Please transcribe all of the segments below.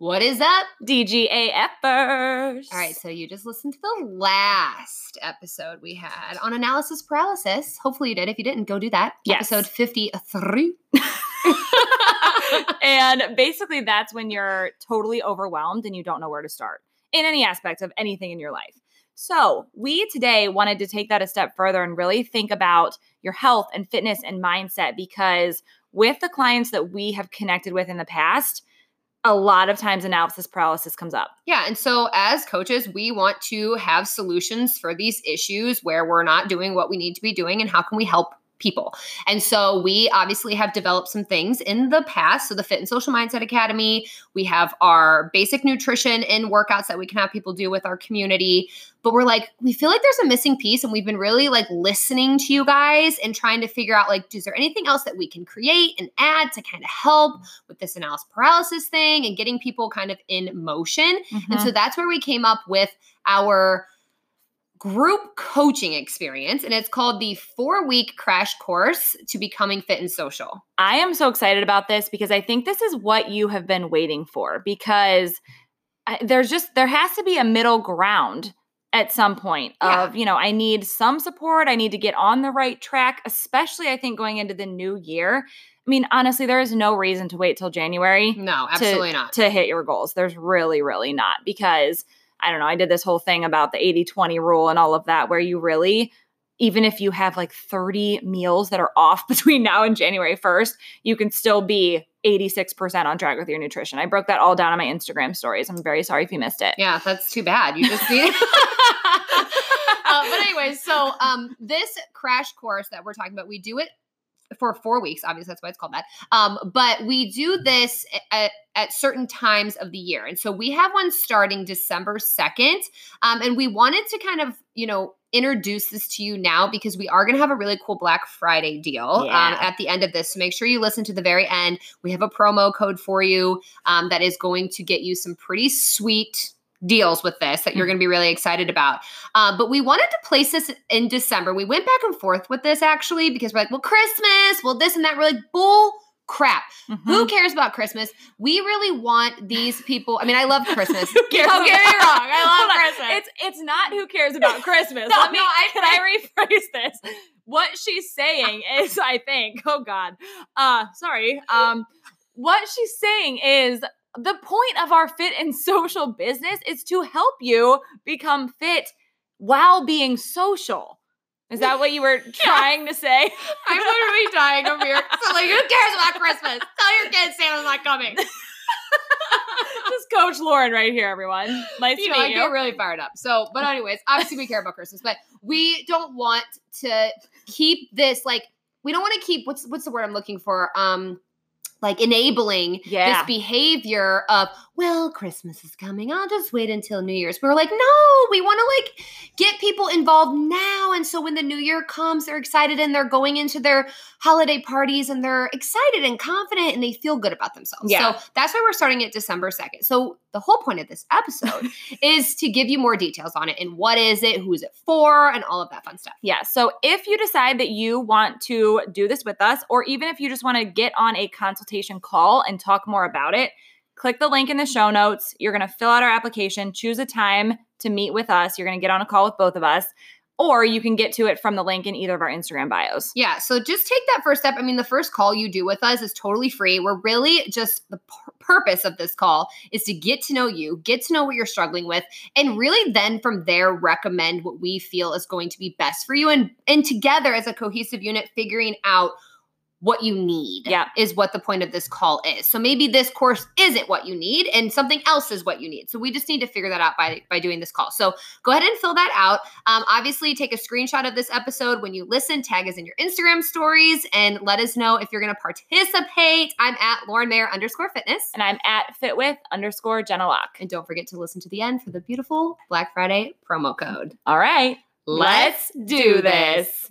What is up? DGAFers. All right, so you just listened to the last episode we had on analysis paralysis. Hopefully you did. If you didn't, go do that. Yes. Episode 53. and basically, that's when you're totally overwhelmed and you don't know where to start in any aspect of anything in your life. So, we today wanted to take that a step further and really think about your health and fitness and mindset because with the clients that we have connected with in the past, a lot of times analysis paralysis comes up. Yeah. And so, as coaches, we want to have solutions for these issues where we're not doing what we need to be doing and how can we help people. And so we obviously have developed some things in the past. So the Fit and Social Mindset Academy, we have our basic nutrition and workouts that we can have people do with our community. But we're like, we feel like there's a missing piece and we've been really like listening to you guys and trying to figure out like, is there anything else that we can create and add to kind of help with this analysis paralysis thing and getting people kind of in motion? And mm-hmm. so that's where we came up with our group coaching experience, and it's called the four week crash course to becoming fit and social. I am so excited about this because I think this is what you have been waiting for because there's just there has to be a middle ground at some point Yeah. of, you know, I need some support, I need to get on the right track, especially I think going into the new year. I mean, honestly, there is no reason to wait till January No, absolutely not. to hit your goals. There's really, really not because I don't know. I did this whole thing about the 80 20 rule and all of that, where you really, even if you have like 30 meals that are off between now and January 1st, you can still be 86% on track with your nutrition. I broke that all down on my Instagram stories. I'm very sorry if you missed it. Yeah, that's too bad. You just need. uh, but anyway, so um, this crash course that we're talking about, we do it for four weeks. Obviously, that's why it's called that. Um, but we do this at, at certain times of the year, and so we have one starting December second, um, and we wanted to kind of you know introduce this to you now because we are going to have a really cool Black Friday deal um, at the end of this. So make sure you listen to the very end. We have a promo code for you um, that is going to get you some pretty sweet deals with this that you're going to be really excited about. Um, but we wanted to place this in December. We went back and forth with this actually because we're like, well, Christmas, well, this and that. We're like, bull crap. Mhm. Who cares about Christmas? We really want these people. I mean, I love Christmas. Who cares Don't get me wrong. I love. Christmas. It's it's not who cares about Christmas. No, Let me no, I- can I rephrase this? What she's saying is, I think, oh God. Uh sorry. Um what she's saying is the point of our fit and social business is to help you become fit while being social. Is that what you were trying to say? I'm literally dying over here. So like, who cares about Christmas? Tell your kids Santa's not coming. Just Coach Lauren right here, everyone. Nice you to know, I meet get really fired up. So, but anyways, obviously we care about Christmas, but we don't want to keep this like we don't want to keep what's what's the word I'm looking for? Um like enabling Yeah. this behavior of, well, Christmas is coming. I'll just wait until New Year's. We're like, no, we want to like get people involved now. And so when the new year comes, they're excited and they're going into their holiday parties and they're excited and confident and they feel good about themselves. Yeah. So that's why we're starting it December 2nd. So the whole point of this episode is to give you more details on it and what is it, who is it for, and all of that fun stuff. Yeah. So if you decide that you want to do this with us, or even if you just want to get on a consultation call and talk more about it, click the link in the show notes. You're going to fill out our application, choose a time to meet with us. You're going to get on a call with both of us, or you can get to it from the link in either of our Instagram bios. Yeah, so just take that first step. I mean, the first call you do with us is totally free. We're really just the pur- purpose of this call is to get to know you, get to know what you're struggling with, and really then from there recommend what we feel is going to be best for you and and together as a cohesive unit figuring out what you need Yeah. is what the point of this call is. So maybe this course isn't what you need and something else is what you need. So we just need to figure that out by by doing this call. So go ahead and fill that out. Um, obviously, take a screenshot of this episode when you listen, tag us in your Instagram stories, and let us know if you're going to participate. I'm at Lauren Mayer underscore fitness. And I'm at fitwith underscore Jenna Locke. And don't forget to listen to the end for the beautiful Black Friday promo code. All right. Let's do this.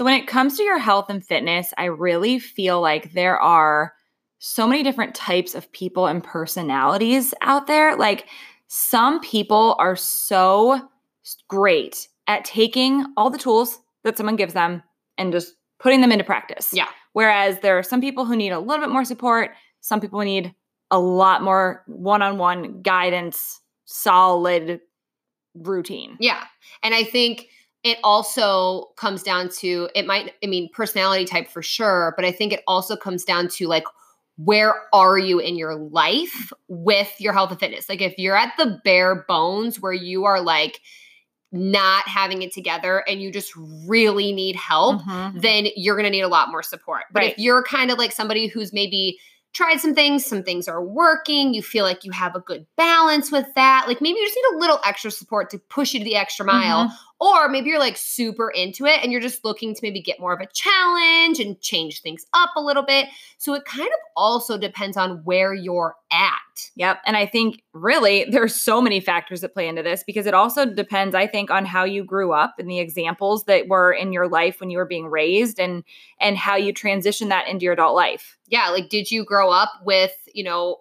So, when it comes to your health and fitness, I really feel like there are so many different types of people and personalities out there. Like, some people are so great at taking all the tools that someone gives them and just putting them into practice. Yeah. Whereas there are some people who need a little bit more support, some people need a lot more one on one guidance, solid routine. Yeah. And I think it also comes down to it might i mean personality type for sure but i think it also comes down to like where are you in your life with your health and fitness like if you're at the bare bones where you are like not having it together and you just really need help mm-hmm. then you're going to need a lot more support but right. if you're kind of like somebody who's maybe tried some things, some things are working, you feel like you have a good balance with that. Like maybe you just need a little extra support to push you to the extra mile. Mm-hmm. Or maybe you're like super into it and you're just looking to maybe get more of a challenge and change things up a little bit. So it kind of also depends on where you're at. Yep. And I think really there's so many factors that play into this because it also depends, I think, on how you grew up and the examples that were in your life when you were being raised and and how you transition that into your adult life. Yeah. Like did you grow up with, you know,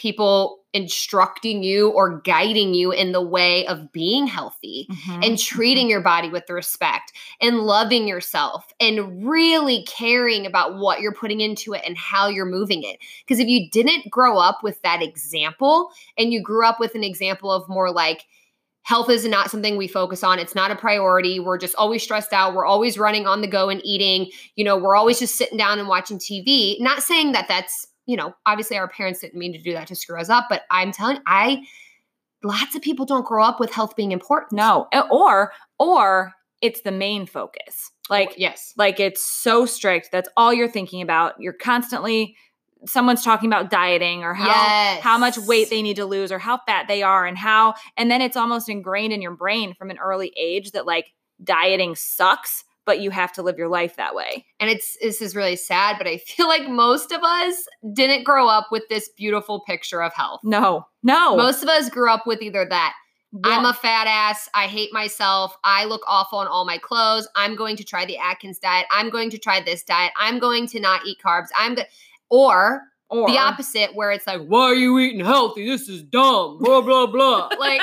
people instructing you or guiding you in the way of being healthy mm-hmm. and treating your body with respect and loving yourself and really caring about what you're putting into it and how you're moving it. Because if you didn't grow up with that example and you grew up with an example of more like, health is not something we focus on it's not a priority we're just always stressed out we're always running on the go and eating you know we're always just sitting down and watching tv not saying that that's you know, obviously our parents didn't mean to do that to screw us up, but I'm telling I lots of people don't grow up with health being important. No. Or or it's the main focus. Like yes. Like it's so strict. That's all you're thinking about. You're constantly someone's talking about dieting or how yes. how much weight they need to lose or how fat they are and how and then it's almost ingrained in your brain from an early age that like dieting sucks but you have to live your life that way. And it's this is really sad, but I feel like most of us didn't grow up with this beautiful picture of health. No. No. Most of us grew up with either that I'm a fat ass. I hate myself. I look awful in all my clothes. I'm going to try the Atkins diet. I'm going to try this diet. I'm going to not eat carbs. I'm good. Or, or the opposite, where it's like, why are you eating healthy? This is dumb. Blah, blah, blah. like,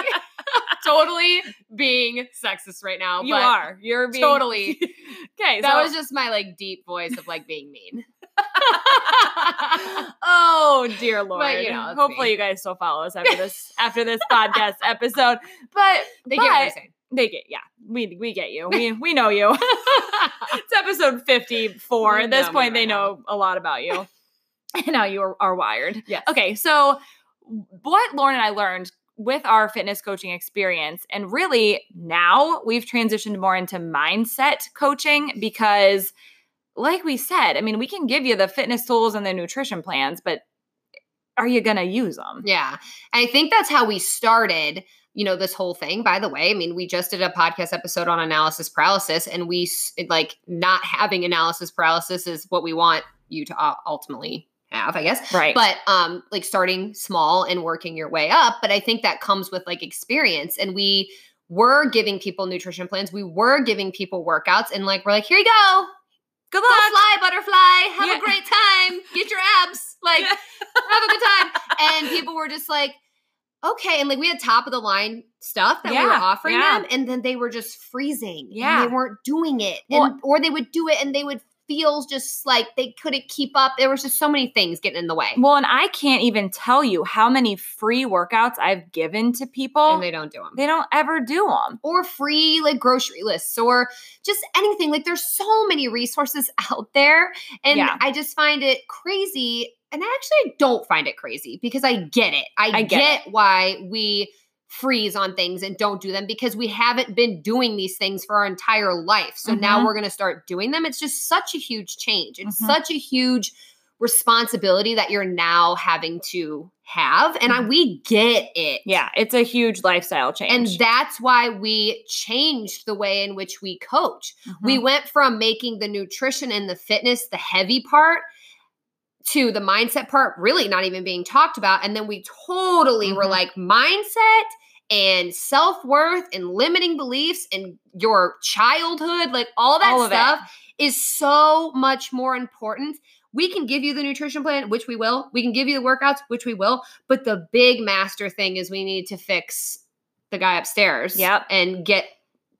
totally being sexist right now. You are. You're being totally. okay. That so. was just my like deep voice of like being mean. oh dear lord! But, you know, hopefully me. you guys still follow us after this after this podcast episode. But they but, get what They get yeah. We we get you. We we know you. it's episode fifty four. At this point, they know a lot about you and how you are, are wired. Yes. Okay, so what Lauren and I learned with our fitness coaching experience. And really, now we've transitioned more into mindset coaching because, like we said, I mean, we can give you the fitness tools and the nutrition plans, but are you going to use them? Yeah. I think that's how we started you know this whole thing by the way i mean we just did a podcast episode on analysis paralysis and we like not having analysis paralysis is what we want you to uh, ultimately have, I guess. Right. But um like starting small and working your way up, but I think that comes with like experience and we were giving people nutrition plans. We were giving people workouts and like we're like, "Here you go. Good luck. Go fly butterfly. Have yeah. a great time. Get your abs. Like yeah. have a good time." And people were just like, "Okay." And like we had top of the line stuff that we were offering yeah. them and then they were just freezing. and Yeah. they weren't doing it. Well- and or they would do it and they would feel just like they couldn't keep up. There was just so many things getting in the way. Well, and I can't even tell you how many free workouts I've given to people. and they don't do them. they don't ever do them. or free like grocery lists or just anything. Like there's so many resources out there. And Yeah. I just find it crazy. And I actually don't find it crazy because I get it. I, I get, get why we freeze on things and don't do them because we haven't been doing these things for our entire life. So now Mhm. we're going to start doing them. It's just such a huge change. It's Mhm. such a huge responsibility that you're now having to have. And I, we get it. Yeah, it's a huge lifestyle change. And that's why we changed the way in which we coach. Mhm. We went from making the nutrition and the fitness the heavy part to the mindset part really not even being talked about. And then we totally were Mhm. like mindset and self worth and limiting beliefs and your childhood, like all that All stuff is so much more important. We can give you the nutrition plan, which we will. We can give you the workouts, which we will. But the big master thing is we need to fix the guy upstairs Yep. and get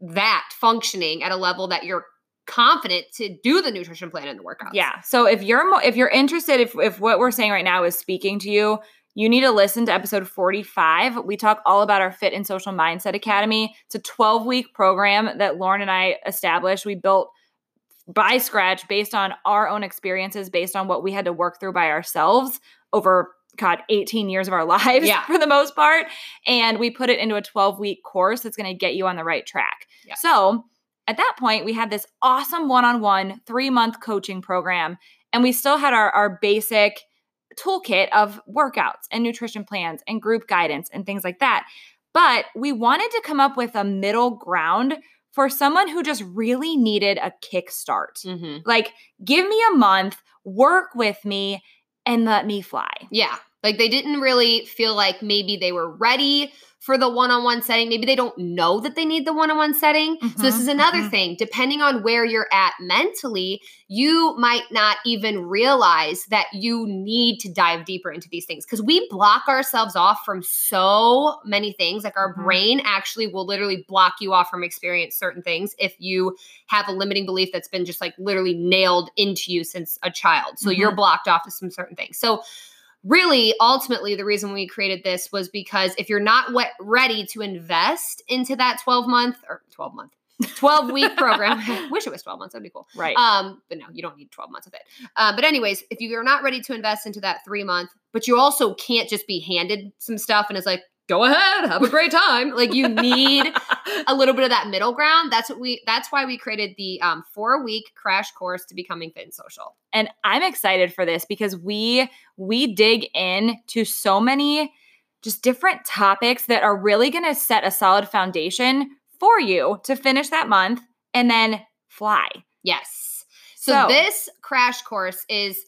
that functioning at a level that you're confident to do the nutrition plan and the workouts. Yeah. So if you're mo- if you're interested, if if what we're saying right now is speaking to you, you need to listen to episode 45. We talk all about our Fit and Social Mindset Academy. It's a 12 week program that Lauren and I established. We built by scratch based on our own experiences, based on what we had to work through by ourselves over God, 18 years of our lives Yeah. for the most part. And we put it into a 12 week course that's going to get you on the right track. Yeah. So at that point, we had this awesome one on one three month coaching program. And we still had our, our basic toolkit of workouts and nutrition plans and group guidance and things like that. But we wanted to come up with a middle ground for someone who just really needed a kickstart. Mhm. Like, give me a month, work with me, and let me fly. Yeah. Like they didn't really feel like maybe they were ready for the one on one setting. Maybe they don't know that they need the one on one setting. So, this Mhm, is another mhm. thing. Depending on where you're at mentally, you might not even realize that you need to dive deeper into these things because we block ourselves off from so many things. Like, our Mhm. brain actually will literally block you off from experience certain things if you have a limiting belief that's been just like literally nailed into you since a child. So, you're Mhm. blocked off to some certain things. So, really ultimately the reason we created this was because if you're not wet, ready to invest into that 12 month or 12 month 12 week program I wish it was 12 months that'd be cool. Right. um but no you don't need 12 months of it. Uh, but anyways if you're not ready to invest into that three month but you also can't just be handed some stuff and it's like go ahead have a great time. Like you need a little bit of that middle ground. That's what we that's why we created the um, four week crash course to becoming fit and social. And i'm excited for this because we we dig in to so many just different topics that are really going to set a solid foundation for you to finish that month and then fly. Yes. So, So- this crash course is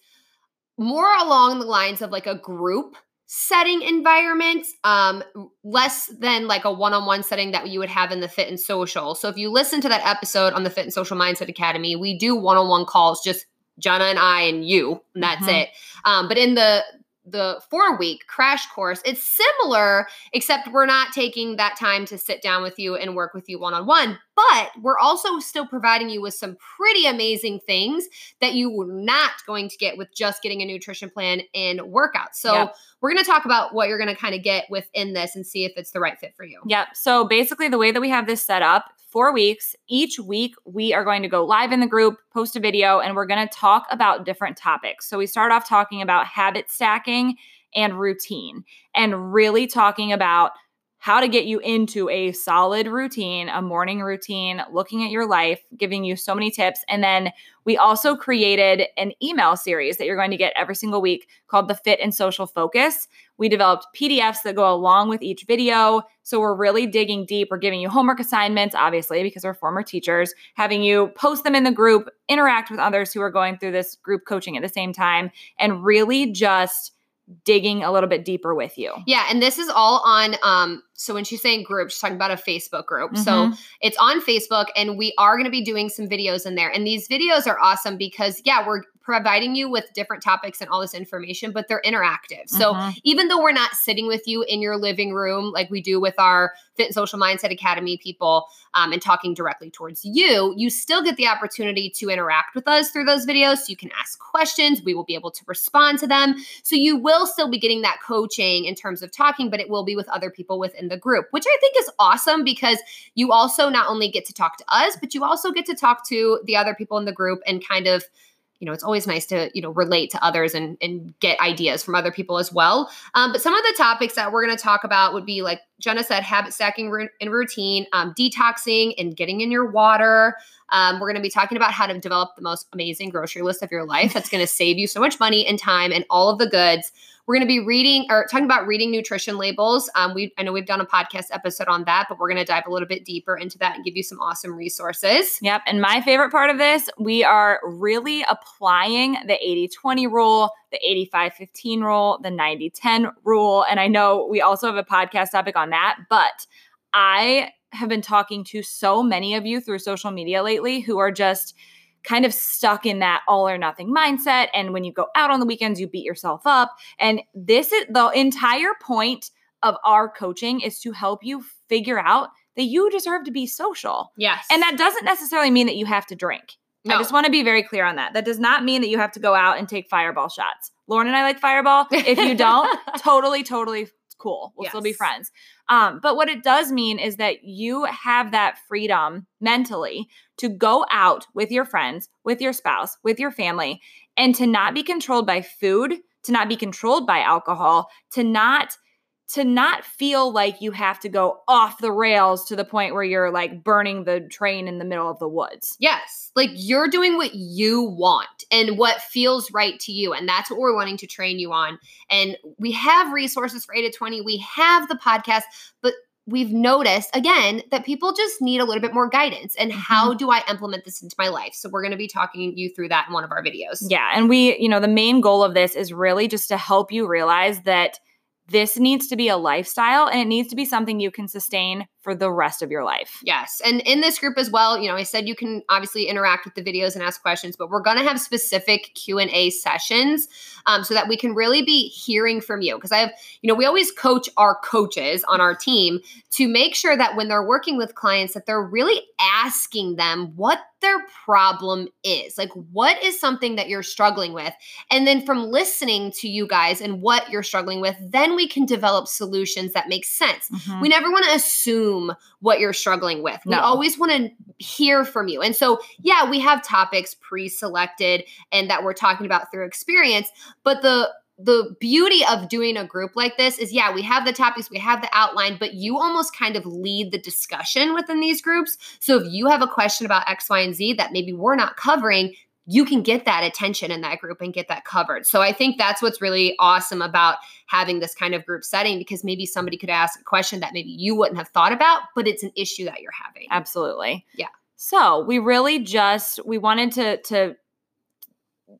more along the lines of like a group setting environment, um, less than like a one-on-one setting that you would have in the Fit and Social. So if you listen to that episode on the Fit and Social Mindset Academy, we do one-on-one calls, just Jenna and I and you, and that's Mhm. it. Um, but in the the four week crash course, it's similar, except we're not taking that time to sit down with you and work with you one on one. But we're also still providing you with some pretty amazing things that you were not going to get with just getting a nutrition plan and workouts. So Yep. We're going to talk about what you're going to kind of get within this and see if it's the right fit for you. Yep. So basically, the way that we have this set up, four weeks, each week we are going to go live in the group, post a video, and we're going to talk about different topics. So we start off talking about habit stacking and routine, and really talking about how to get you into a solid routine, a morning routine, looking at your life, giving you so many tips. And then we also created an email series that you're going to get every single week called the Fit and Social Focus. We developed PDFs that go along with each video. So we're really digging deep. We're giving you homework assignments, obviously, because we're former teachers, having you post them in the group, interact with others who are going through this group coaching at the same time, and really just digging a little bit deeper with you. Yeah, and this is all on um so when she's saying group, she's talking about a Facebook group. So Mhm. it's on Facebook and we are going to be doing some videos in there. And these videos are awesome because yeah, we're providing you with different topics and all this information, but they're interactive. So Mhm. even though we're not sitting with you in your living room like we do with our Fit and Social Mindset Academy people um, and talking directly towards you, you still get the opportunity to interact with us through those videos. So you can ask questions, we will be able to respond to them. So you will still be getting that coaching in terms of talking, but it will be with other people within the group, which I think is awesome because you also not only get to talk to us, but you also get to talk to the other people in the group and kind of you know, it's always nice to, you know, relate to others and, and get ideas from other people as well. Um, but some of the topics that we're going to talk about would be like Jenna said, habit stacking and routine, um, detoxing and getting in your water. Um, we're going to be talking about how to develop the most amazing grocery list of your life that's going to save you so much money and time and all of the goods. We're going to be reading or talking about reading nutrition labels. Um, we I know we've done a podcast episode on that, but we're going to dive a little bit deeper into that and give you some awesome resources. Yep. And my favorite part of this, we are really applying the 80 20 rule, the 85 15 rule, the 90 10 rule. And I know we also have a podcast topic on that, but I have been talking to so many of you through social media lately who are just kind of stuck in that all or nothing mindset. And when you go out on the weekends, you beat yourself up. And this is the entire point of our coaching is to help you figure out that you deserve to be social. Yes. And that doesn't necessarily mean that you have to drink. I just want to be very clear on that. That does not mean that you have to go out and take fireball shots. Lauren and I like fireball. If you don't, totally, totally cool. We'll still be friends. Um, but what it does mean is that you have that freedom mentally to go out with your friends, with your spouse, with your family, and to not be controlled by food, to not be controlled by alcohol, to not to not feel like you have to go off the rails to the point where you're like burning the train in the middle of the woods. Yes. Like you're doing what you want and what feels right to you. And that's what we're wanting to train you on. And we have resources for 8 to 20. We have the podcast, but we've noticed again that people just need a little bit more guidance. And mm-hmm. how do I implement this into my life? So we're going to be talking you through that in one of our videos. Yeah. And we, you know, the main goal of this is really just to help you realize that this needs to be a lifestyle and it needs to be something you can sustain for the rest of your life. Yes. And in this group as well, you know, I said you can obviously interact with the videos and ask questions, but we're going to have specific Q&A sessions um, so that we can really be hearing from you. Because I have, you know, we always coach our coaches on our team to make sure that when they're working with clients that they're really asking them what their problem is. Like what is something that you're struggling with? And then from listening to you guys and what you're struggling with, then we can develop solutions that make sense. Mhm. We never want to assume what you're struggling with. We always want to hear from you. And so, yeah, we have topics pre-selected and that we're talking about through experience, but the the beauty of doing a group like this is yeah, we have the topics, we have the outline, but you almost kind of lead the discussion within these groups. So if you have a question about X, Y, and Z that maybe we're not covering, you can get that attention in that group and get that covered. So I think that's what's really awesome about having this kind of group setting because maybe somebody could ask a question that maybe you wouldn't have thought about, but it's an issue that you're having. Absolutely. Yeah. So we really just we wanted to to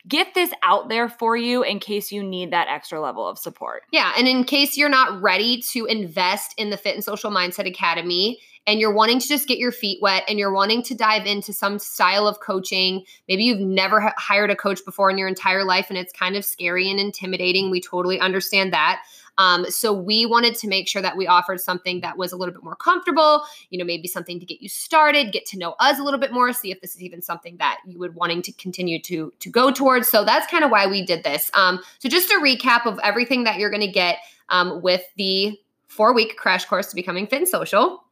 get this out there for you in case you need that extra level of support. Yeah. And in case you're not ready to invest in the Fit and Social Mindset Academy and you're wanting to just get your feet wet and you're wanting to dive into some style of coaching, maybe you've never hired a coach before in your entire life and it's kind of scary and intimidating. We totally understand that. Um, so we wanted to make sure that we offered something that was a little bit more comfortable, you know, maybe something to get you started, get to know us a little bit more, see if this is even something that you would wanting to continue to to go towards. So that's kind of why we did this. Um, so just a recap of everything that you're going to get um, with the four week crash course to becoming fit and social.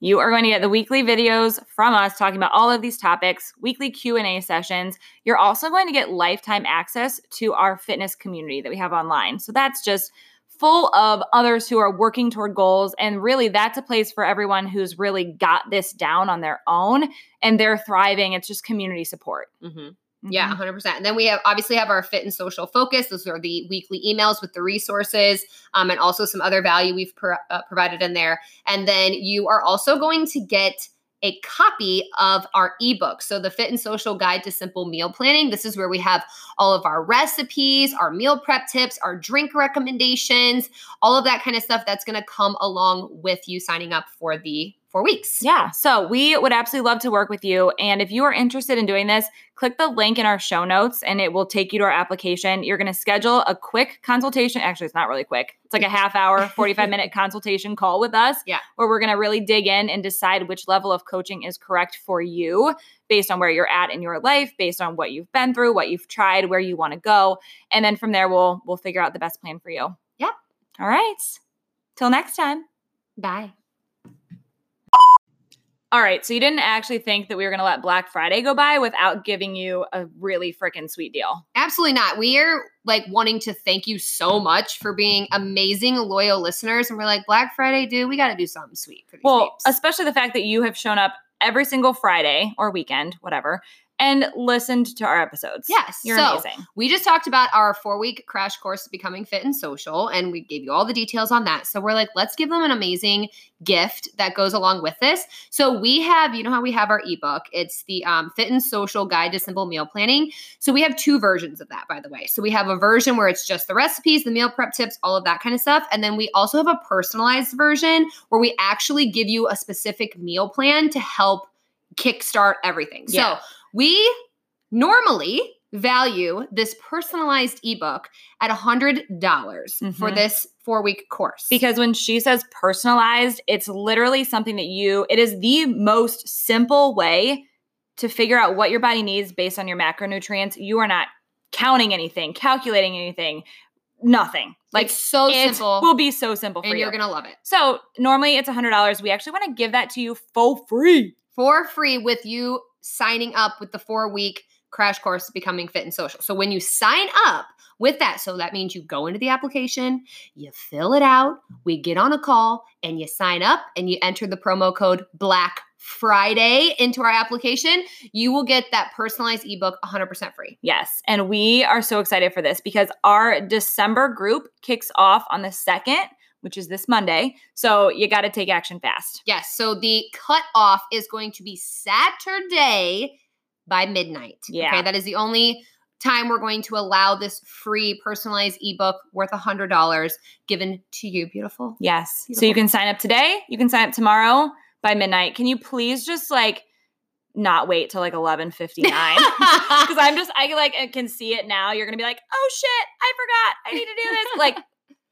You are going to get the weekly videos from us talking about all of these topics, weekly Q&A sessions. You're also going to get lifetime access to our fitness community that we have online. So that's just full of others who are working toward goals and really that's a place for everyone who's really got this down on their own and they're thriving. It's just community support. Mm-hmm. Yeah, Mhm. 100%. And then we have obviously have our fit and social focus. Those are the weekly emails with the resources um, and also some other value we've pro- uh, provided in there. And then you are also going to get a copy of our ebook. So, the Fit and Social Guide to Simple Meal Planning. This is where we have all of our recipes, our meal prep tips, our drink recommendations, all of that kind of stuff that's going to come along with you signing up for the four weeks. Yeah. So we would absolutely love to work with you. And if you are interested in doing this, click the link in our show notes and it will take you to our application. You're going to schedule a quick consultation. Actually, it's not really quick. It's like a half hour, 45 minute consultation call with us. Yeah. Where we're going to really dig in and decide which level of coaching is correct for you based on where you're at in your life, based on what you've been through, what you've tried, where you want to go. And then from there we'll we'll figure out the best plan for you. Yeah. All right. Till next time. Bye. All right. So you didn't actually think that we were going to let Black Friday go by without giving you a really freaking sweet deal. Absolutely not. We are like wanting to thank you so much for being amazing, loyal listeners. And we're like, Black Friday, dude, we got to do something sweet for these Well, babes. especially the fact that you have shown up every single Friday or weekend, whatever, and listened to our episodes. Yes. You're so, amazing. We just talked about our four week crash course, Becoming Fit and Social, and we gave you all the details on that. So we're like, let's give them an amazing gift that goes along with this. So we have, you know how we have our ebook? It's the um, Fit and Social Guide to Simple Meal Planning. So we have two versions of that, by the way. So we have a version where it's just the recipes, the meal prep tips, all of that kind of stuff. And then we also have a personalized version where we actually give you a specific meal plan to help kickstart everything. Yeah. So we normally value this personalized ebook at $100 for Mhm. this four week course. Because when she says personalized, it's literally something that you, it is the most simple way to figure out what your body needs based on your macronutrients. You are not counting anything, calculating anything, nothing. Like it's so it simple will be so simple for and you. you're going to love it. so normally it's $100. We actually want to give that to you for free. For free with you signing up with the four week crash course Becoming Fit and Social. So when you sign up with that, so that means you go into the application, you fill it out, we get on a call, and you sign up and you enter the promo code Black Friday into our application, you will get that personalized ebook 100% free. Yes. And we are so excited for this because our December group kicks off on the 2nd, which is this Monday. So you got to take action fast. Yes. So the cutoff is going to be Saturday by midnight. Yeah. Okay. That is the only time we're going to allow this free personalized ebook worth $100 given to you, beautiful. Yes. So you can sign up today. You can sign up tomorrow by midnight. Can you please just like not wait till like 11:59? Because I'm just I like I can see it now. You're gonna be like, oh shit, I forgot. I need to do this. Like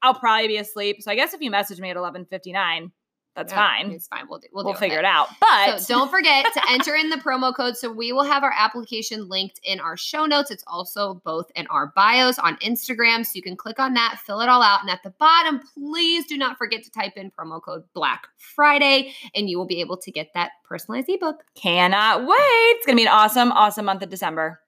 I'll probably be asleep. So I guess if you message me at 11:59, that's Yeah, fine. It's fine. We'll do. We'll, We'll, do figure it out. But So don't forget to enter in the promo code. So we will have our application linked in our show notes. It's also both in our bios on Instagram. So you can click on that, fill it all out. And at the bottom, please do not forget to type in promo code Black Friday, and you will be able to get that personalized ebook. cannot wait. It's gonna be an awesome, awesome month of December.